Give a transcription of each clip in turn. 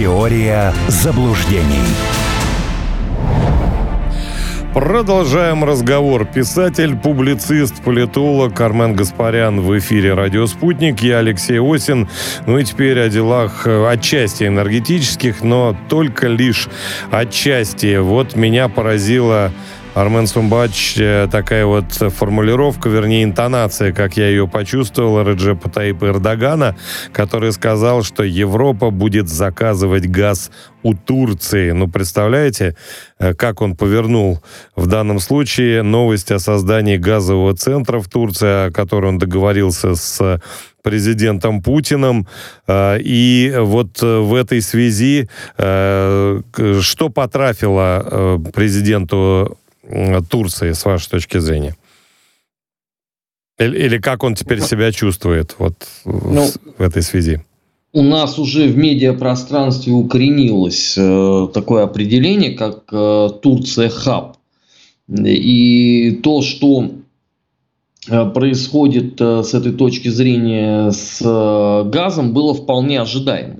Теория заблуждений. Продолжаем разговор. Писатель, публицист, политолог Кармен Гаспарян в эфире «Радио Спутник». Я Алексей Осин. Ну и теперь о делах э, отчасти энергетических, но только лишь отчасти. Вот меня поразило Армен Сумбач, э, такая вот формулировка, вернее, интонация, как я ее почувствовал, Реджепа Таипа Эрдогана, который сказал, что Европа будет заказывать газ у Турции. Ну, представляете, э, как он повернул в данном случае новость о создании газового центра в Турции, о которой он договорился с президентом Путиным. Э, и вот в этой связи что потрафило президенту Турции, с вашей точки зрения? Или, или как он теперь себя чувствует вот ну, в, в этой связи? У нас уже в медиапространстве укоренилось э, такое определение, как э, Турция хаб. И то, что э, происходит э, с этой точки зрения с э, газом, было вполне ожидаемо.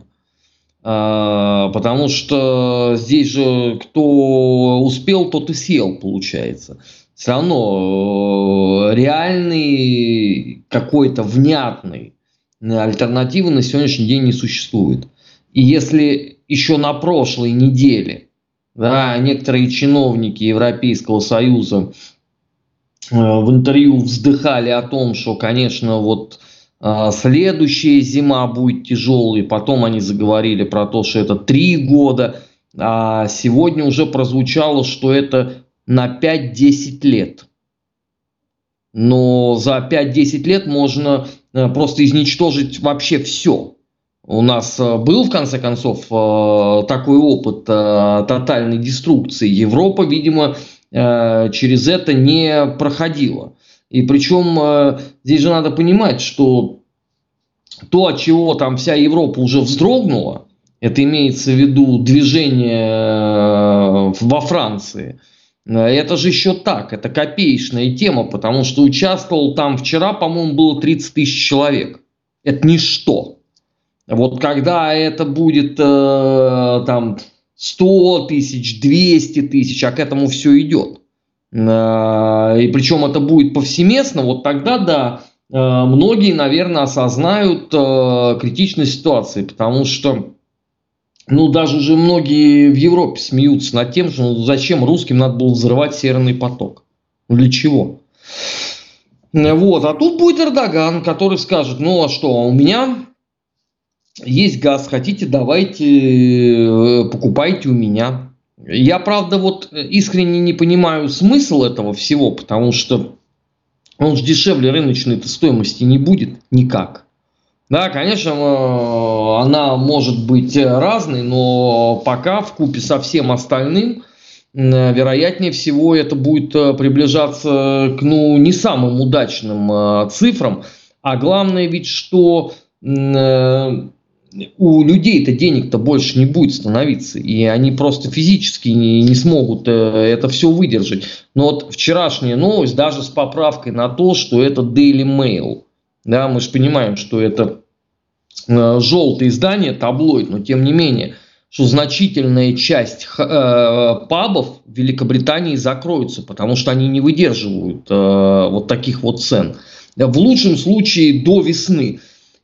А, потому что здесь же кто успел, тот и съел, получается. Все равно э, реальный какой-то внятный альтернативы на сегодняшний день не существует. И если еще на прошлой неделе да, некоторые чиновники Европейского Союза э, в интервью вздыхали о том, что, конечно, вот следующая зима будет тяжелой. Потом они заговорили про то, что это три года. А сегодня уже прозвучало, что это на 5-10 лет. Но за 5-10 лет можно э, просто изничтожить вообще все. У нас э, был, в конце концов, э, такой опыт тотальной деструкции. Европа, видимо, через это не проходила. И причем э, здесь же надо понимать, что то, от чего там вся Европа уже вздрогнула, это имеется в виду движение э, во Франции, э, это же еще так, это копеечная тема, потому что участвовал там вчера, по-моему, было 30 тысяч человек. Это ничто. Вот когда это будет там 100 тысяч, 200 тысяч, а к этому все идет. Э, и причем это будет повсеместно, вот тогда, да, э, многие, наверное, осознают э, критичность ситуации, потому что, ну, даже уже многие в Европе смеются над тем, что ну, зачем русским надо было взрывать Северный поток. Ну, для чего? Вот, а тут будет Эрдоган, который скажет, ну, а что, у меня есть газ, хотите, давайте, покупайте у меня. Я, правда, вот э, искренне не понимаю смысл этого всего, потому что он же дешевле рыночной стоимости не будет никак. Да, конечно, э, она может быть разной, но пока в купе со всем остальным, вероятнее всего, это будет э, приближаться к ну, не самым удачным цифрам. А главное ведь, что у людей-то денег-то больше не будет становиться, и они просто физически не, не смогут э, это все выдержать. Но вот вчерашняя новость, даже с поправкой на то, что это Daily Mail, да, мы же понимаем, что это э, желтое издание, таблоид, но тем не менее, что значительная часть э, пабов в Великобритании закроются, потому что они не выдерживают вот таких вот цен. В лучшем случае до весны.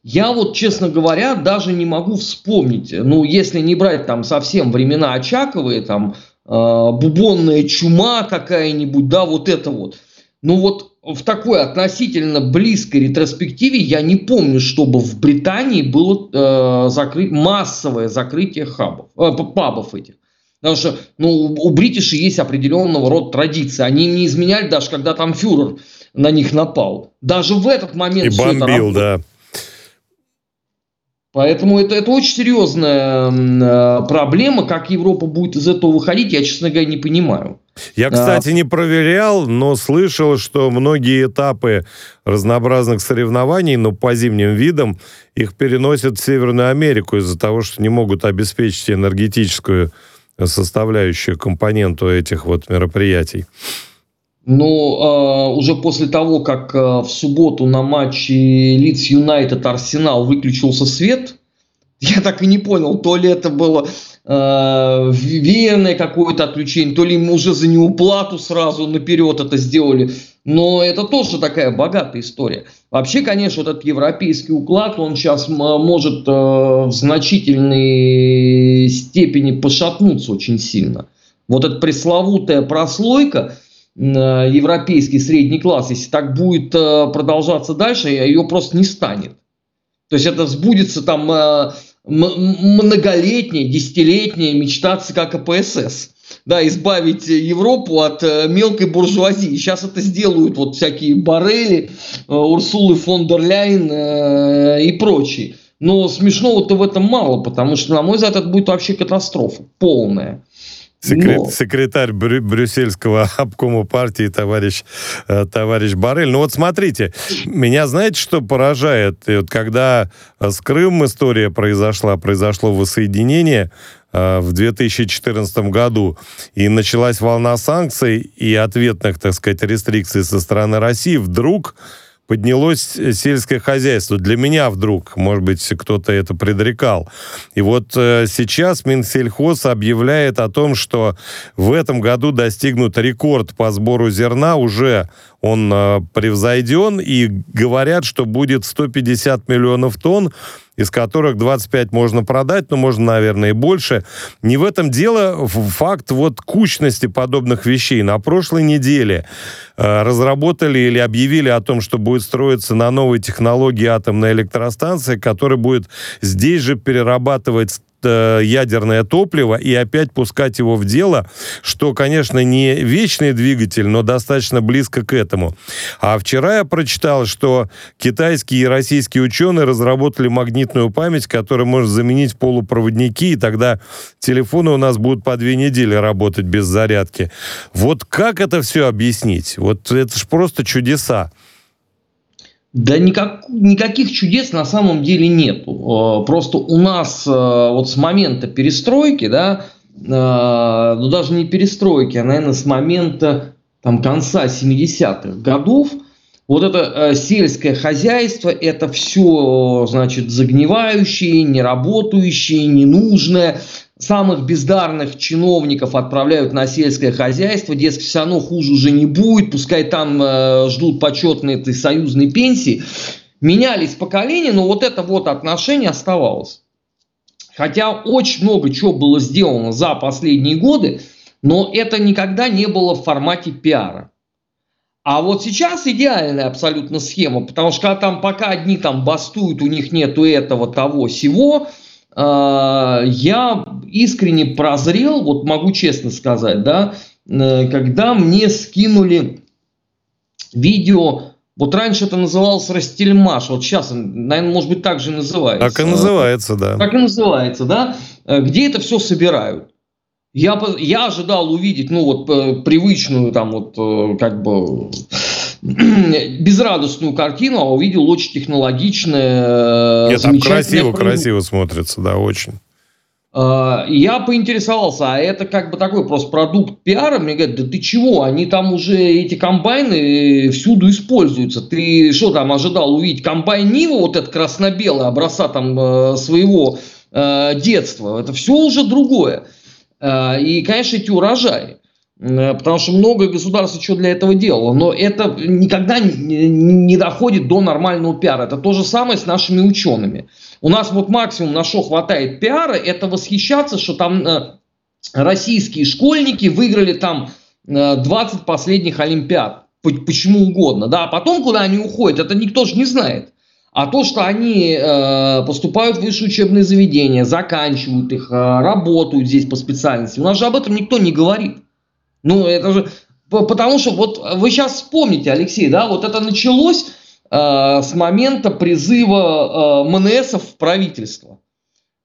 Я вот, честно говоря, даже не могу вспомнить, ну, если не брать там совсем времена Очаковые, там, э, бубонная чума какая-нибудь, да, вот это вот. Ну, вот в такой относительно близкой ретроспективе я не помню, чтобы в Британии было э, закры... массовое закрытие хабов, э, пабов этих. Потому что ну, у бритиши есть определенного рода традиции. Они не изменяли даже, когда там фюрер на них напал. Даже в этот момент... И бомбил, да. Поэтому это, это очень серьезная э, проблема. Как Европа будет из этого выходить, я, честно говоря, не понимаю. Я, кстати, не проверял, но слышал, что многие этапы разнообразных соревнований, но по зимним видам, их переносят в Северную Америку из-за того, что не могут обеспечить энергетическую составляющую компоненту этих вот мероприятий. Но э, уже после того, как э, в субботу на матче Лидс Юнайтед Арсенал выключился свет, Я так и не понял, то ли это было э, верное какое-то отключение, то ли мы уже за неуплату сразу наперед это сделали. Но это тоже такая богатая история. Вообще, конечно, вот этот европейский уклад, он сейчас может э, в значительной степени пошатнуться очень сильно. Вот эта пресловутая прослойка, европейский средний класс, если так будет э, продолжаться дальше, ее просто не станет. То есть это сбудется там э, многолетняя, десятилетняя мечта ЦК КПСС. Да, избавить Европу от э, мелкой буржуазии. Сейчас это сделают вот всякие Барели, э, Урсулы фон дер Ляйен э, и прочие. Но смешного-то в этом мало, потому что, на мой взгляд, это будет вообще катастрофа полная. Секрет, Но... Секретарь брю, брюссельского обкома партии товарищ, э, товарищ Барель. Ну вот смотрите, меня знаете, что поражает? И вот когда с Крымом история произошла, произошло воссоединение э, в 2014 году, и началась волна санкций и ответных, так сказать, рестрикций со стороны России, вдруг поднялось сельское хозяйство. Для меня вдруг, может быть, кто-то это предрекал. И вот э, сейчас Минсельхоз объявляет о том, что в этом году достигнут рекорд по сбору зерна уже он э, превзойден, и говорят, что будет 150 миллионов тонн, из которых 25 можно продать, но можно, наверное, и больше. Не в этом дело. Факт вот кучности подобных вещей. На прошлой неделе э, разработали или объявили о том, что будет строиться на новой технологии атомная электростанция, которая будет здесь же перерабатывать ядерное топливо и опять пускать его в дело, что, конечно, не вечный двигатель, но достаточно близко к этому. А вчера я прочитал, что китайские и российские ученые разработали магнитную память, которая может заменить полупроводники, и тогда телефоны у нас будут по две недели работать без зарядки. Вот как это все объяснить? Вот это же просто чудеса. Да никак, никаких чудес на самом деле нету. Э, просто у нас э, вот с момента перестройки, да, э, ну даже не перестройки, а, наверное, с момента там, конца 70-х годов, вот это сельское хозяйство, это все, значит, загнивающее, неработающее, ненужное самых бездарных чиновников отправляют на сельское хозяйство, дескать, все равно хуже уже не будет, пускай там э, ждут почетные этой союзной пенсии. Менялись поколения, но вот это вот отношение оставалось. Хотя очень много чего было сделано за последние годы, но это никогда не было в формате пиара. А вот сейчас идеальная абсолютно схема, потому что когда там пока одни там бастуют, у них нету этого, того, а, я искренне прозрел, вот могу честно сказать, да, э, когда мне скинули видео, вот раньше это называлось Растельмаш, вот сейчас, наверное, может быть, так же называется. Так и называется, да. Так и называется, да, э, где это все собирают. Я, я ожидал увидеть, ну, вот, э, привычную, там, вот, как бы, безрадостную картину, а увидел очень технологичное, Нет, там красиво, красиво смотрится, да, очень. А, я поинтересовался, а это как бы такой просто продукт пиара? Мне говорят, да ты чего, они там уже, эти комбайны всюду используются. Ты что там ожидал увидеть? Комбайн Нива, вот этот красно-белый, образца там э, своего э, детства. Это все уже другое. Э, и, конечно, эти урожаи. Э, потому что много государств что для этого делало. Но это никогда не доходит до нормального пиара. Это то же самое с нашими учеными. У нас вот максимум на что хватает пиара, это восхищаться, что там э, российские школьники выиграли там 20 э, последних Олимпиад. Почему угодно. Да, а потом куда они уходят, это никто же не знает. А то, что они поступают в высшие учебные заведения, заканчивают их, работают здесь по специальности, у нас же об этом никто не говорит. Ну, это же... Потому что вот вы сейчас вспомните, Алексей, да, вот это началось э, с момента призыва э, МНСов в правительство.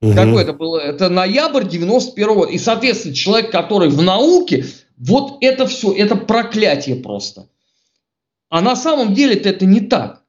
Угу. Какой это было? Это ноябрь 91 -го. И, соответственно, человек, который в науке, вот это все, это проклятие просто. А на самом деле это не так.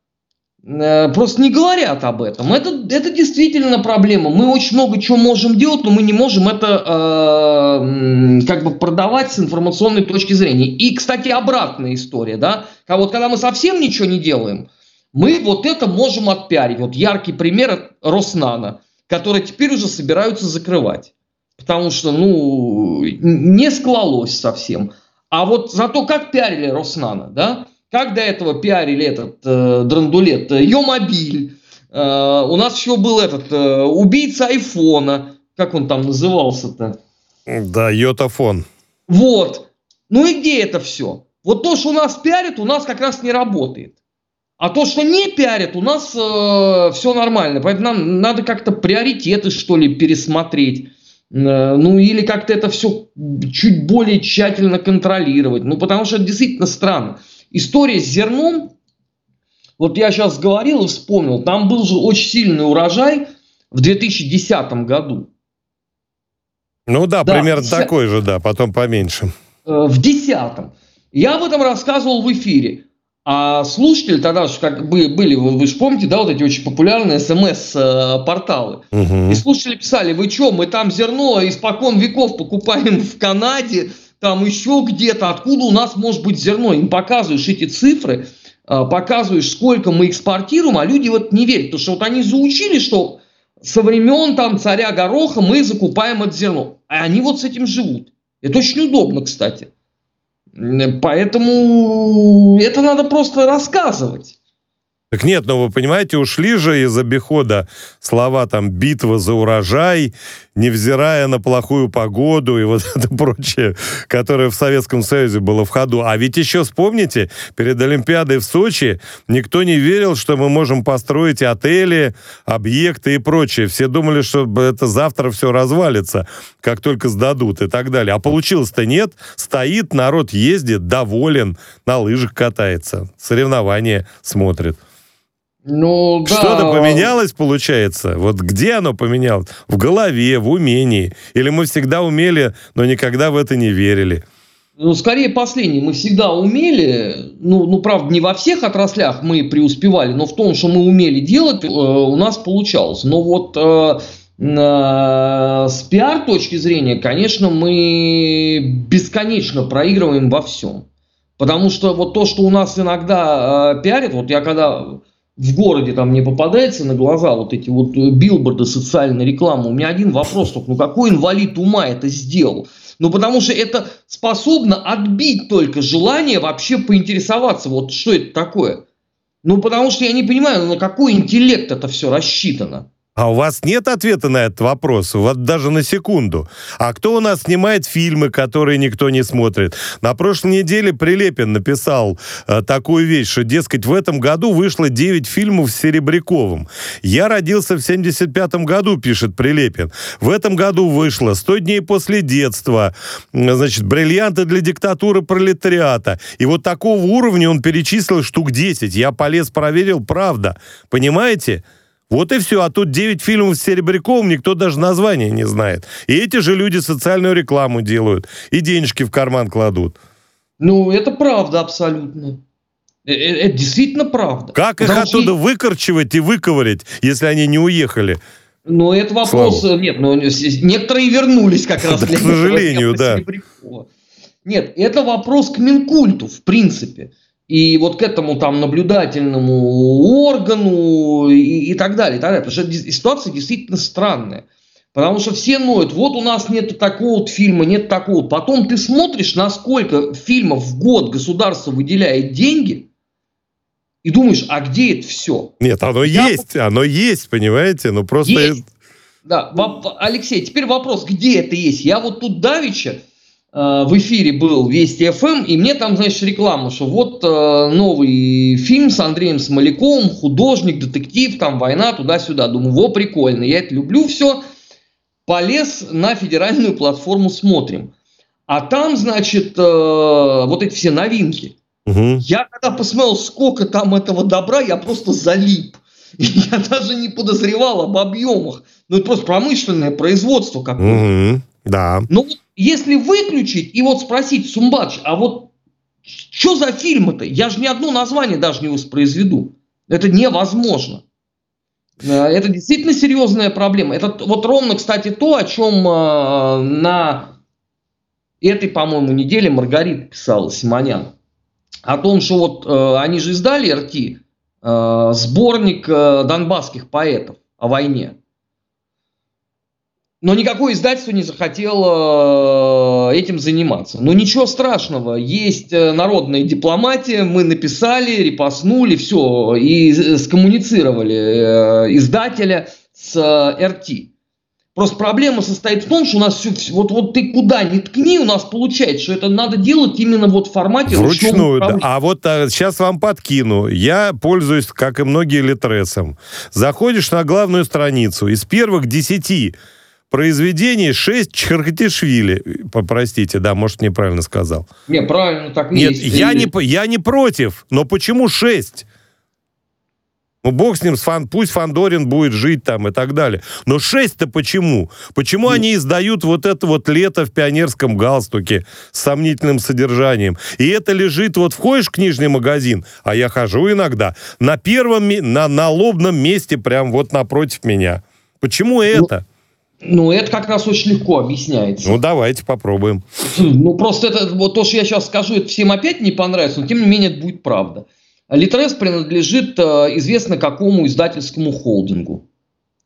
Э, просто не говорят об этом. Это, это действительно проблема. Мы очень много чего можем делать, но мы не можем это э, как бы продавать с информационной точки зрения. И, кстати, обратная история, да. А вот когда мы совсем ничего не делаем, мы вот это можем отпиарить. Вот яркий пример Роснана. которые теперь уже собираются закрывать. Потому что, ну, не склалось совсем. А вот зато как пиарили Роснана, да? Как до этого пиарили этот э, драндулет? Йомобиль. Э, у нас еще был этот э, убийца айфона. Как он там назывался-то? Да, Йотафон. Вот. Ну и где это все? Вот то, что у нас пиарят, у нас как раз не работает. А то, что не пиарят, у нас э, все нормально. Поэтому нам надо как-то приоритеты, что ли, пересмотреть. Э, ну, или как-то это все чуть более тщательно контролировать. Ну, потому что это действительно странно. История с зерном, вот я сейчас говорил и вспомнил, там был же очень сильный урожай в 2010 году. Ну да, да примерно 10... такой же, да, потом поменьше. Э, в десятом. Я об этом рассказывал в эфире. А слушатели тогда же как бы были, вы, вы же помните, да, вот эти очень популярные смс-порталы. Угу. И слушатели писали, вы что, мы там зерно испокон веков покупаем в Канаде, там еще где-то, откуда у нас может быть зерно? Им показываешь эти цифры, а, показываешь, сколько мы экспортируем, а люди вот не верят, потому что вот они заучили, что со времен там царя Гороха мы закупаем это зерно. А они вот с этим живут. Это очень удобно, кстати. Поэтому это надо просто рассказывать. Так нет, но ну вы понимаете, ушли же из обихода слова там «битва за урожай», невзирая на плохую погоду и вот это прочее, которое в Советском Союзе было в ходу. А ведь еще вспомните, перед Олимпиадой в Сочи никто не верил, что мы можем построить отели, объекты и прочее. Все думали, что это завтра все развалится, как только сдадут и так далее. А получилось-то нет. Стоит, народ ездит, доволен, на лыжах катается, соревнования смотрит. Ну, да. Что-то поменялось, получается? Вот где оно поменялось? В голове, в умении? Или мы всегда умели, но никогда в это не верили? Ну, скорее последнее. Мы всегда умели, ну, ну, правда, не во всех отраслях мы преуспевали, но в том, что мы умели делать, э, у нас получалось. Но вот э, э, с пиар точки зрения, конечно, мы бесконечно проигрываем во всем. Потому что вот то, что у нас иногда э, пиарят, вот я когда в городе там мне попадается на глаза вот эти вот э, билборды социальной рекламы, у меня один вопрос только, ну какой инвалид ума это сделал? Ну, потому что это способно отбить только желание вообще поинтересоваться, вот что это такое. Ну, потому что я не понимаю, на какой интеллект это все рассчитано. А у вас нет ответа на этот вопрос, вот даже на секунду. А кто у нас снимает фильмы, которые никто не смотрит? На прошлой неделе Прилепин написал э, такую вещь, что, дескать, в этом году вышло 9 фильмов с Серебряковым. Я родился в 75-м году, пишет Прилепин. В этом году вышло «100 дней после детства», значит, «Бриллианты для диктатуры пролетариата». И вот такого уровня он перечислил штук 10. Я полез, проверил, правда. Понимаете? Вот и все. А тут 9 фильмов с Серебряковым, никто даже названия не знает. И эти же люди социальную рекламу делают. И денежки в карман кладут. Ну, это правда абсолютно. Э, э, это действительно правда. Как Потому их оттуда что... выкорчевать и выковырять, если они не уехали? Ну, это вопрос... Слава. Нет, ну, некоторые вернулись как раз. К сожалению, да. Нет, это вопрос к Минкульту, в принципе и вот к этому там наблюдательному органу и, и так далее, и так далее. Потому что ситуация действительно странная. Потому что все ноют, вот у нас нет такого вот фильма, нет такого. Потом ты смотришь, насколько фильмов в год государство выделяет деньги, и думаешь, а где это все? Нет, оно Я... есть, оно есть, понимаете? Ну просто... Есть. Да, Алексей, теперь вопрос, где это есть? Я вот тут давеча в эфире был Вести ФМ, и мне там, знаешь, реклама, что вот э, новый фильм с Андреем Смоляковым, художник, детектив, там война, туда-сюда. Думаю, во, прикольно, я это люблю все. Полез на федеральную платформу «Смотрим». А там, значит, э, вот эти все новинки. Угу. Я когда посмотрел, сколько там этого добра, я просто залип. Я даже не подозревал об объемах. Ну, это просто промышленное производство какое-то. Угу. Да. Ну, если выключить и вот спросить Сумбадж, а вот что за фильм это? Я же ни одно название даже не воспроизведу. Это невозможно. Э, это действительно серьезная проблема. Это вот ровно, кстати, то, о чем э, на этой, по-моему, неделе Маргарита писала Симонян. О том, что вот э, они же издали РТ, сборник донбасских поэтов о войне. Но никакое издательство не захотело э, этим заниматься. Но ничего страшного, есть э, народная дипломатия, мы написали, репостнули, все, и скоммуницировали э, издателя с РТ. Просто проблема состоит в том, что у нас все, вот, вот ты куда ни ткни, у нас получается, что это надо делать именно вот в формате Вручную, да. А вот а, сейчас вам подкину. Я пользуюсь, как и многие, литресом. Заходишь на главную страницу, из первых десяти произведений 6 Чхархатишвили. Простите, да, может, неправильно сказал. Не, правильно так Нет, есть. Я, не, я не против, но почему 6? Ну, бог с ним, с Фан, пусть Фандорин будет жить там и так далее. Но шесть-то почему? Почему Нет. они издают вот это вот лето в пионерском галстуке с сомнительным содержанием? И это лежит, вот входишь в книжный магазин, а я хожу иногда, на первом, на, на лобном месте, прям вот напротив меня. Почему ну, это? Ну, это как раз очень легко объясняется. Ну, давайте попробуем. Ну, просто это, вот то, что я сейчас скажу, это всем опять не понравится, но тем не менее это будет правда. Литрес принадлежит э, известно какому издательскому холдингу,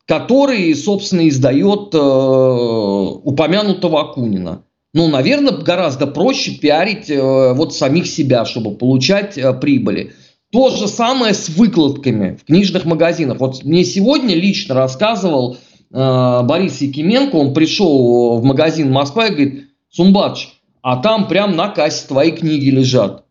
который, собственно, издает э, упомянутого Акунина. Ну, наверное, гораздо проще пиарить э, вот самих себя, чтобы получать э, прибыли. То же самое с выкладками в книжных магазинах. Вот мне сегодня лично рассказывал Борис Якименко, он пришел в магазин Москва и говорит, Сумбач, а там прям на кассе твои книги лежат.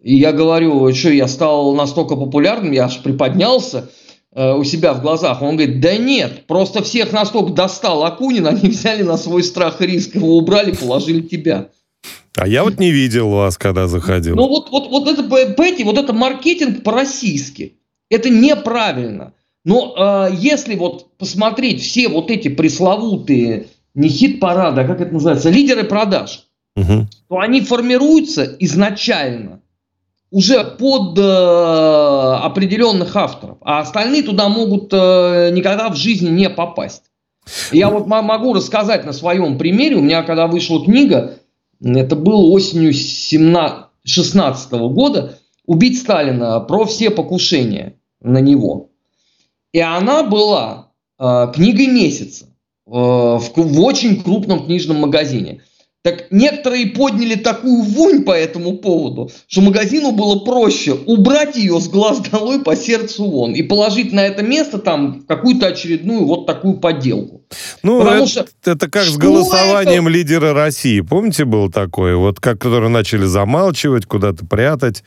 И я говорю, что я стал настолько популярным, я аж приподнялся э, у себя в глазах. Он говорит, да нет, просто всех настолько достал Акунин, они взяли на свой страх и риск, его убрали, положили тебя. А я вот не видел вас, когда заходил. Ну вот, вот, вот это, Пэти, вот это маркетинг по-российски. Это неправильно. Но э, если вот посмотреть все вот эти пресловутые, не хит-парады, а как это называется, лидеры продаж, угу. то они формируются изначально уже под э, определенных авторов, а остальные туда могут э, никогда в жизни не попасть. Я вот могу рассказать на своем примере. У меня когда вышла книга, это было осенью 16 года, «Убить Сталина» про все покушения на него. И она была э, книгой месяца э, в, в очень крупном книжном магазине. Так некоторые подняли такую вонь по этому поводу, что магазину было проще убрать ее с глаз долой по сердцу вон и положить на это место там какую-то очередную вот такую подделку. Ну, Потому это, что, это как с голосованием это... лидера России. Помните, было такое? Вот как, которые начали замалчивать, куда-то прятать.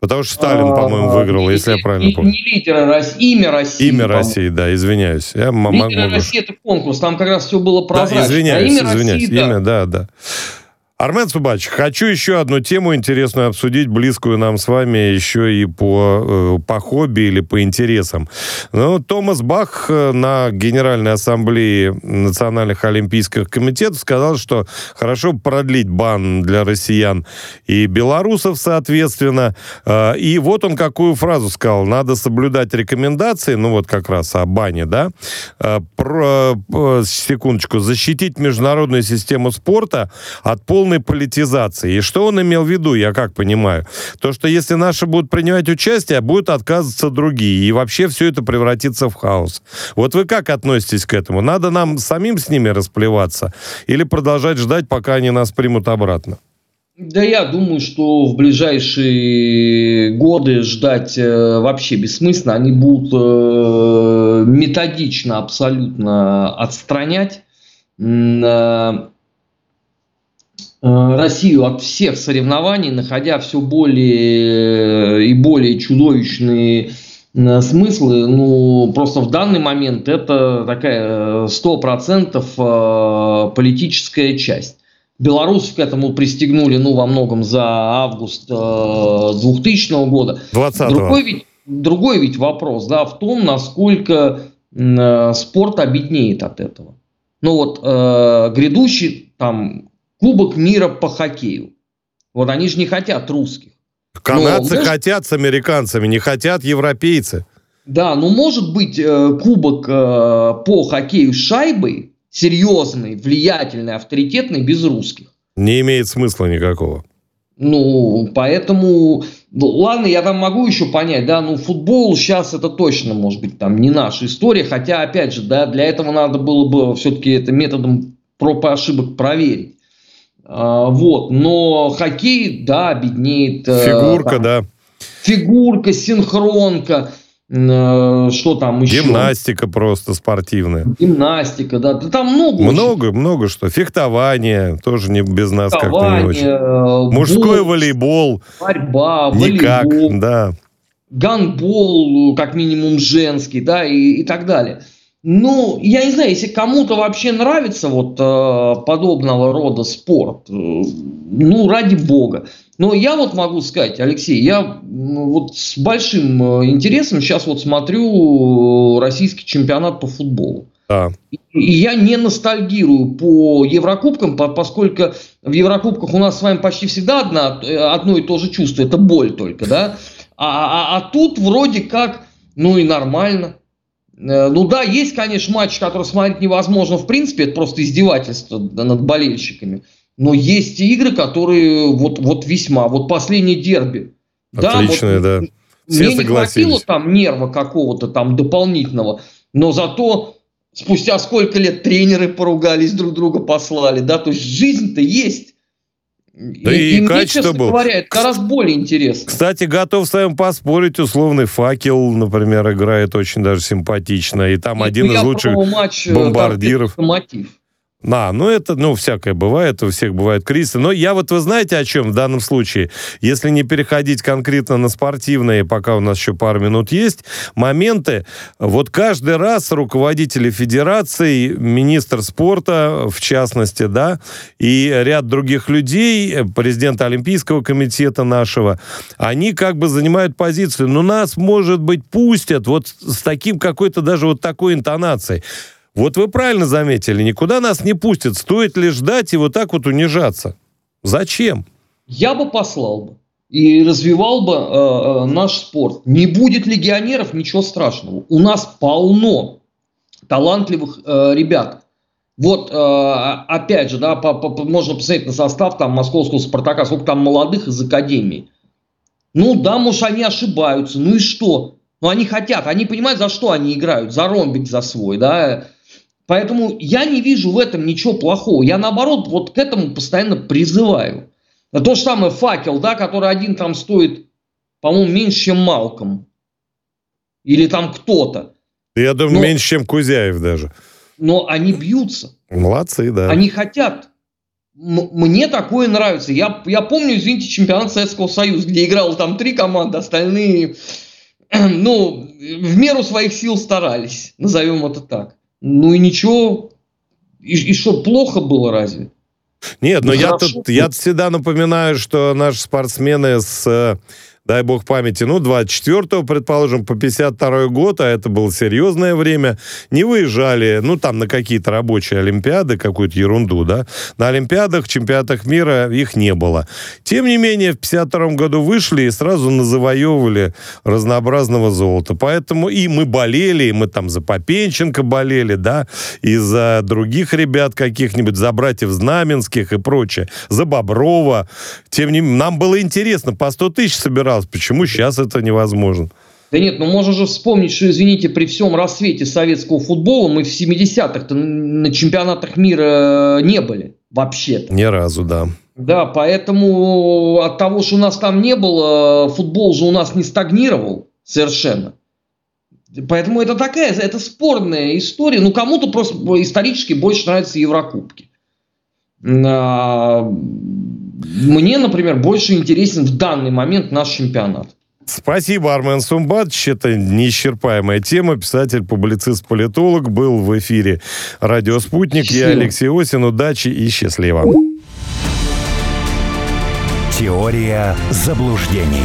Потому что Сталин, по-моему, выиграл, не, если я правильно помню. Не лидера России, имя России. Имя России, да, извиняюсь. Я лидера могу... России это конкурс, там как раз все было прозрачно. Да, извиняюсь, а имя извиняюсь, России, имя, да, да. Армен Субач, хочу еще одну тему интересную обсудить, близкую нам с вами еще и по, э, по хобби или по интересам. Ну, Томас Бах э, на Генеральной Ассамблее Национальных Олимпийских комитетов сказал, что хорошо продлить бан для россиян и белорусов, соответственно. Э, и вот он какую фразу сказал. Надо соблюдать рекомендации, ну вот как раз о бане, да, про, секундочку, защитить международную систему спорта от полной полной политизации. И что он имел в виду, я как понимаю? То, что если наши будут принимать участие, будут отказываться другие. И вообще все это превратится в хаос. Вот вы как относитесь к этому? Надо нам самим с ними расплеваться? Или продолжать ждать, пока они нас примут обратно? Да я думаю, что в ближайшие годы ждать э, вообще бессмысленно. Они будут э, методично абсолютно отстранять. Э, Россию от всех соревнований, находя все более э, и более чудовищные э, смыслы, ну, просто в данный момент это такая стопроцентов политическая часть. Белорусов к этому пристегнули, ну, во многом за август 2000 года. 20 другой ведь, другой ведь вопрос, да, в том, насколько спорт обеднеет от этого. Ну вот э, грядущий там Кубок мира по хоккею. Вот они же не хотят русских. Канадцы Но, хотят с американцами, не хотят европейцы. Да, ну может быть э, кубок э, по хоккею с шайбой серьезный, влиятельный, авторитетный без русских. Не имеет смысла никакого. Ну, поэтому, ну, ладно, я там могу еще понять, да, ну, футбол сейчас это точно, может быть, там не наша история, хотя, опять же, да, для этого надо было бы все-таки это методом проб и ошибок проверить. А, вот, но хоккей, да, беднеет. Э, Фигурка, там, да. Фигурка, синхронка. Э, что там еще? Гимнастика просто спортивная. Гимнастика, да. Там много. Много, очень. много что. Фехтование тоже не без нас как-то не очень. Э, Мужской волейбол. Борьба, Никак, волейбол. да. Гандбол, как минимум женский, да, и, и так далее. Ну, я не знаю, если кому-то вообще нравится вот э, подобного рода спорт, э, ну, ради бога. Но я вот могу сказать, Алексей, я вот с большим э, интересом сейчас вот смотрю э, российский чемпионат по футболу. Да. И я не ностальгирую по Еврокубкам, поскольку в Еврокубках у нас с вами почти всегда одна, э, одно и то же чувство, это боль только, да? А, а, а тут вроде как, ну и нормально. Ну да, есть, конечно, матч, который смотреть невозможно в принципе, это просто издевательство над болельщиками. Но есть игры, которые вот, вот весьма. Вот последний дерби. Отличное, да. Вот, да. Все мне не хватило там нерва какого-то там дополнительного, но зато спустя сколько лет тренеры поругались, друг друга послали, да, то есть жизнь-то есть. Да и, и, качество было. говоря, это гораздо более интересно. Кстати, готов с вами поспорить, условный факел, например, играет очень даже симпатично. И там и, один ну, из лучших матч, э, бомбардиров. Мотив. Да, ну это, ну, всякое бывает, у всех бывают кризисы. Но я вот, вы знаете, о чем в данном случае? Если не переходить конкретно на спортивные, пока у нас еще пару минут есть, моменты, вот каждый раз руководители федерации, министр спорта, в частности, да, и ряд других людей, президент Олимпийского комитета нашего, они как бы занимают позицию, ну, нас, может быть, пустят вот с таким какой-то даже вот такой интонацией. Вот вы правильно заметили, никуда нас не пустят. Стоит ли ждать и вот так вот унижаться? Зачем? Я бы послал бы и развивал бы э, э, наш спорт. Не будет легионеров, ничего страшного. У нас полно талантливых э, ребят. Вот, э, опять же, да, по, по, можно посмотреть на состав там московского «Спартака», сколько там молодых из академии. Ну да, может, они ошибаются, ну и что? Ну, они хотят, они понимают, за что они играют, за ромбик за свой, да, Поэтому я не вижу в этом ничего плохого. Я наоборот вот к этому постоянно призываю. То же самое факел, да, который один там стоит, по-моему, меньше, чем Малком. Или там кто-то. Я думаю, но, меньше, чем Кузяев даже. Но они бьются. Молодцы, да. Они хотят. М- мне такое нравится. Я, я помню, извините, чемпионат Советского Союза, где играло там три команды, остальные, ну, в меру своих сил старались, назовем это так. Ну и ничего. И, и что, плохо было разве? Нет, но ну, я тут я всегда напоминаю, что наши спортсмены с дай бог памяти, ну, 24-го, предположим, по 52 год, а это было серьезное время, не выезжали, ну, там, на какие-то рабочие олимпиады, какую-то ерунду, да. На олимпиадах, чемпионатах мира их не было. Тем не менее, в 52 году вышли и сразу назавоевывали разнообразного золота. Поэтому и мы болели, и мы там за Попенченко болели, да, и за других ребят каких-нибудь, за братьев Знаменских и прочее, за Боброва. Тем не менее, нам было интересно, по 100 тысяч собирал раз. Почему сейчас это невозможно? Да нет, ну можно же вспомнить, что, извините, при всем рассвете советского футбола мы в 70-х на чемпионатах мира э, не были вообще-то. Ни разу, да. Да, поэтому от того, что у нас там не было, футбол же у нас не стагнировал совершенно. Поэтому это такая, это спорная история. Ну, кому-то просто исторически больше нравятся Еврокубки. Мне, например, больше интересен в данный момент наш чемпионат. Спасибо, Армен Сумбатович. Это неисчерпаемая тема. Писатель, публицист, политолог был в эфире «Радио Спутник». Счастливо. Я Алексей Осин. Удачи и счастливо. Теория заблуждений.